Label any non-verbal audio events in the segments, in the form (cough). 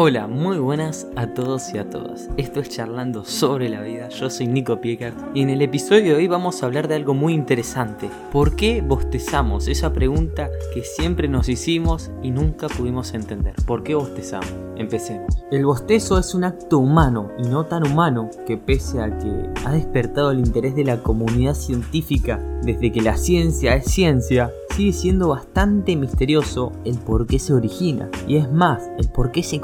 Hola, muy buenas a todos y a todas. Esto es Charlando sobre la vida. Yo soy Nico Piecart y en el episodio de hoy vamos a hablar de algo muy interesante. ¿Por qué bostezamos? Esa pregunta que siempre nos hicimos y nunca pudimos entender. ¿Por qué bostezamos? Empecemos. El bostezo es un acto humano y no tan humano que pese a que ha despertado el interés de la comunidad científica desde que la ciencia es ciencia, sigue siendo bastante misterioso el por qué se origina y es más, el por qué se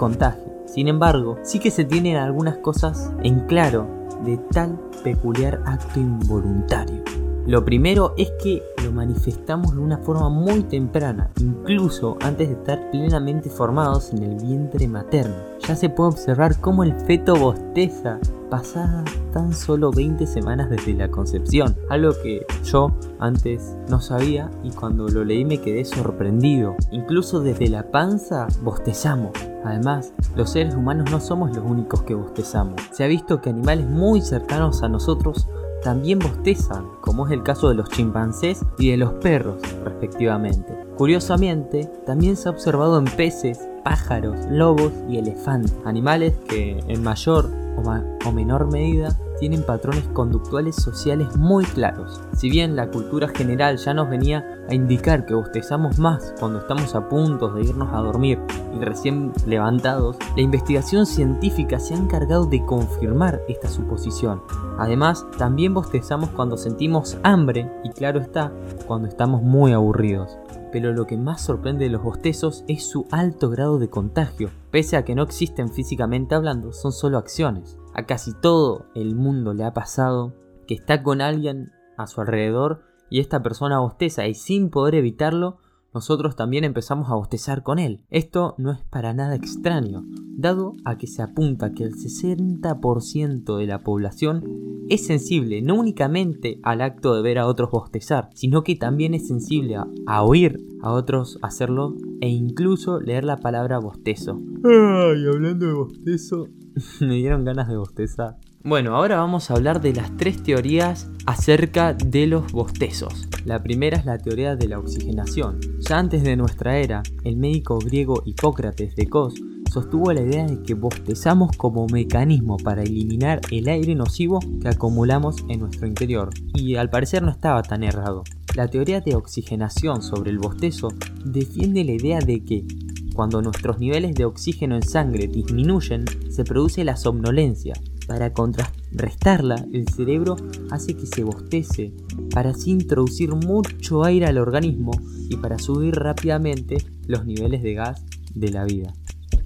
Sin embargo, sí que se tienen algunas cosas en claro de tal peculiar acto involuntario. Lo primero es que lo manifestamos de una forma muy temprana, incluso antes de estar plenamente formados en el vientre materno. Ya se puede observar cómo el feto bosteza pasada tan solo 20 semanas desde la concepción, algo que yo antes no sabía y cuando lo leí me quedé sorprendido. Incluso desde la panza bostezamos. Además, los seres humanos no somos los únicos que bostezamos. Se ha visto que animales muy cercanos a nosotros también bostezan, como es el caso de los chimpancés y de los perros, respectivamente. Curiosamente, también se ha observado en peces, pájaros, lobos y elefantes, animales que en mayor o, menor medida tienen patrones conductuales sociales muy claros. Si bien la cultura general ya nos venía a indicar que bostezamos más cuando estamos a punto de irnos a dormir recién levantados, la investigación científica se ha encargado de confirmar esta suposición. Además, también bostezamos cuando sentimos hambre y claro está, cuando estamos muy aburridos pero lo que más sorprende de los bostezos es su alto grado de contagio. Pese a que no existen físicamente hablando, son solo acciones. A casi todo el mundo le ha pasado que está con alguien a su alrededor y esta persona bosteza y sin poder evitarlo, nosotros también empezamos a bostezar con él. Esto no es para nada extraño, dado a que se apunta que el 60% de la población es sensible no únicamente al acto de ver a otros bostezar, sino que también es sensible a, oír a otros hacerlo e incluso leer la palabra bostezo. Ay, hablando de bostezo, (laughs) me dieron ganas de bostezar. Bueno, ahora vamos a hablar de las tres teorías acerca de los bostezos. La primera es la teoría de la oxigenación. Ya antes de nuestra era, el médico griego Hipócrates de Cos sostuvo la idea de que bostezamos como mecanismo para eliminar el aire nocivo que acumulamos en nuestro interior, y al parecer no estaba tan errado. La teoría de oxigenación sobre el bostezo defiende la idea de que cuando nuestros niveles de oxígeno en sangre disminuyen, se produce la somnolencia, para contrarrestarla, el cerebro hace que se bostece para así introducir mucho aire al organismo y para subir rápidamente los niveles de gas de la vida.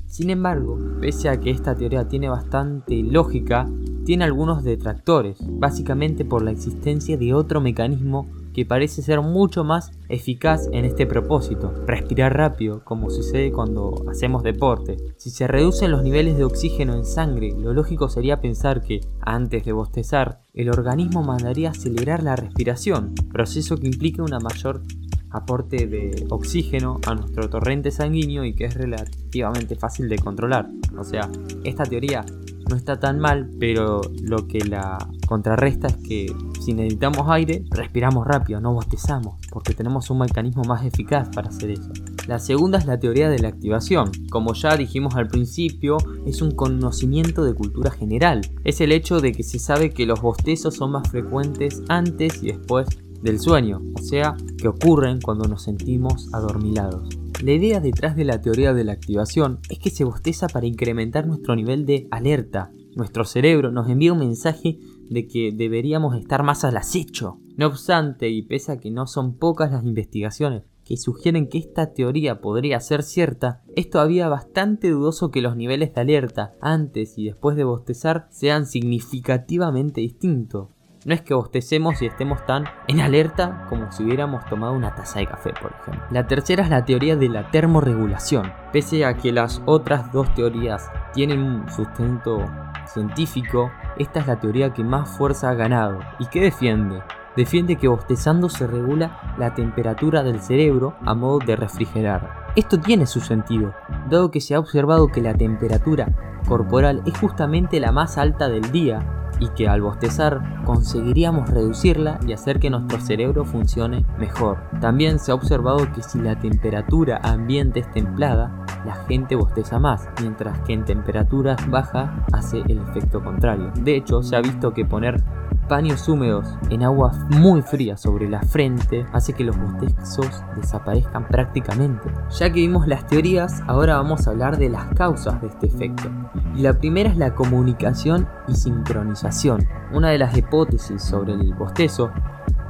Sin embargo, pese a que esta teoría tiene bastante lógica, tiene algunos detractores, básicamente por la existencia de otro mecanismo que parece ser mucho más eficaz en este propósito. Respirar rápido, como sucede cuando hacemos deporte. Si se reducen los niveles de oxígeno en sangre, lo lógico sería pensar que, antes de bostezar, el organismo mandaría acelerar la respiración, proceso que implica una mayor aporte de oxígeno a nuestro torrente sanguíneo y que es relativamente fácil de controlar. O sea, esta teoría no está tan mal, pero lo que la contrarresta es que si necesitamos aire, respiramos rápido, no bostezamos, porque tenemos un mecanismo más eficaz para hacer eso. La segunda es la teoría de la activación. Como ya dijimos al principio, es un conocimiento de cultura general. Es el hecho de que se sabe que los bostezos son más frecuentes antes y después del sueño, o sea, que ocurren cuando nos sentimos adormilados. La idea detrás de la teoría de la activación es que se bosteza para incrementar nuestro nivel de alerta. Nuestro cerebro nos envía un mensaje de que deberíamos estar más al acecho. No obstante, y pese a que no son pocas las investigaciones que sugieren que esta teoría podría ser cierta, es todavía bastante dudoso que los niveles de alerta antes y después de bostezar sean significativamente distintos. No es que bostecemos y estemos tan en alerta como si hubiéramos tomado una taza de café, por ejemplo. La tercera es la teoría de la termorregulación. Pese a que las otras dos teorías tienen un sustento científico, esta es la teoría que más fuerza ha ganado. ¿Y qué defiende? Defiende que bostezando se regula la temperatura del cerebro a modo de refrigerar. Esto tiene su sentido, dado que se ha observado que la temperatura corporal es justamente la más alta del día y que al bostezar conseguiríamos reducirla y hacer que nuestro cerebro funcione mejor. También se ha observado que si la temperatura ambiente es templada, la gente bosteza más, mientras que en temperaturas bajas hace el efecto contrario. De hecho, se ha visto que poner paños húmedos en agua muy fría sobre la frente hace que los bostezos desaparezcan prácticamente. Ya que vimos las teorías, ahora vamos a hablar de las causas de este efecto. Y la primera es la comunicación y sincronización. Una de las hipótesis sobre el bostezo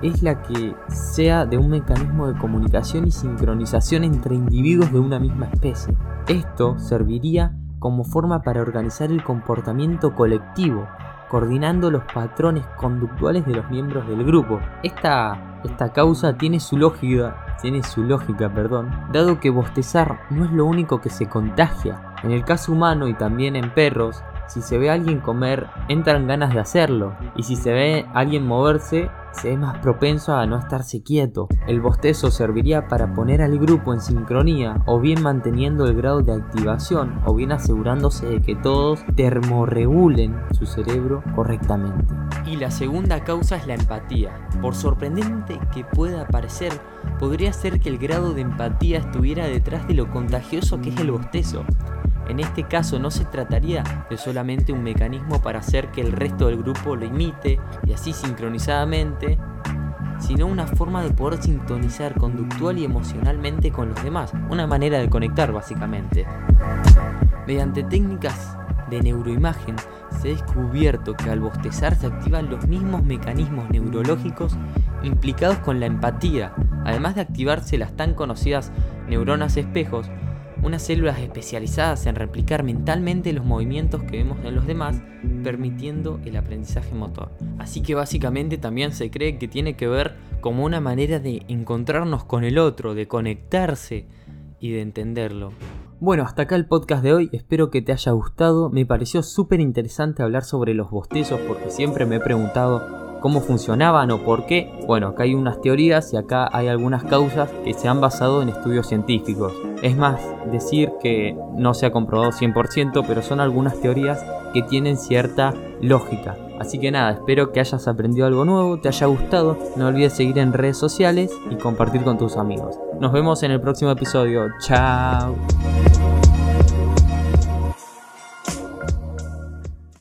es la que sea de un mecanismo de comunicación y sincronización entre individuos de una misma especie. Esto serviría como forma para organizar el comportamiento colectivo coordinando los patrones conductuales de los miembros del grupo. Esta, esta causa tiene su lógica, tiene su lógica, perdón, dado que bostezar no es lo único que se contagia. En el caso humano y también en perros, si se ve a alguien comer, entran ganas de hacerlo. Y si se ve a alguien moverse, se es más propenso a no estarse quieto. El bostezo serviría para poner al grupo en sincronía, o bien manteniendo el grado de activación, o bien asegurándose de que todos termorregulen su cerebro correctamente. Y la segunda causa es la empatía. Por sorprendente que pueda parecer, podría ser que el grado de empatía estuviera detrás de lo contagioso que es el bostezo. En este caso no se trataría de solamente un mecanismo para hacer que el resto del grupo lo imite y así sincronizadamente, sino una forma de poder sintonizar conductual y emocionalmente con los demás, una manera de conectar básicamente. Mediante técnicas de neuroimagen se ha descubierto que al bostezar se activan los mismos mecanismos neurológicos implicados con la empatía, además de activarse las tan conocidas neuronas espejos, unas células especializadas en replicar mentalmente los movimientos que vemos en los demás, permitiendo el aprendizaje motor. Así que básicamente también se cree que tiene que ver como una manera de encontrarnos con el otro, de conectarse y de entenderlo. Bueno, hasta acá el podcast de hoy, espero que te haya gustado, me pareció súper interesante hablar sobre los bostezos porque siempre me he preguntado cómo funcionaban o por qué. Bueno, acá hay unas teorías y acá hay algunas causas que se han basado en estudios científicos. Es más, decir que no se ha comprobado 100%, pero son algunas teorías que tienen cierta lógica. Así que nada, espero que hayas aprendido algo nuevo, te haya gustado. No olvides seguir en redes sociales y compartir con tus amigos. Nos vemos en el próximo episodio. Chao.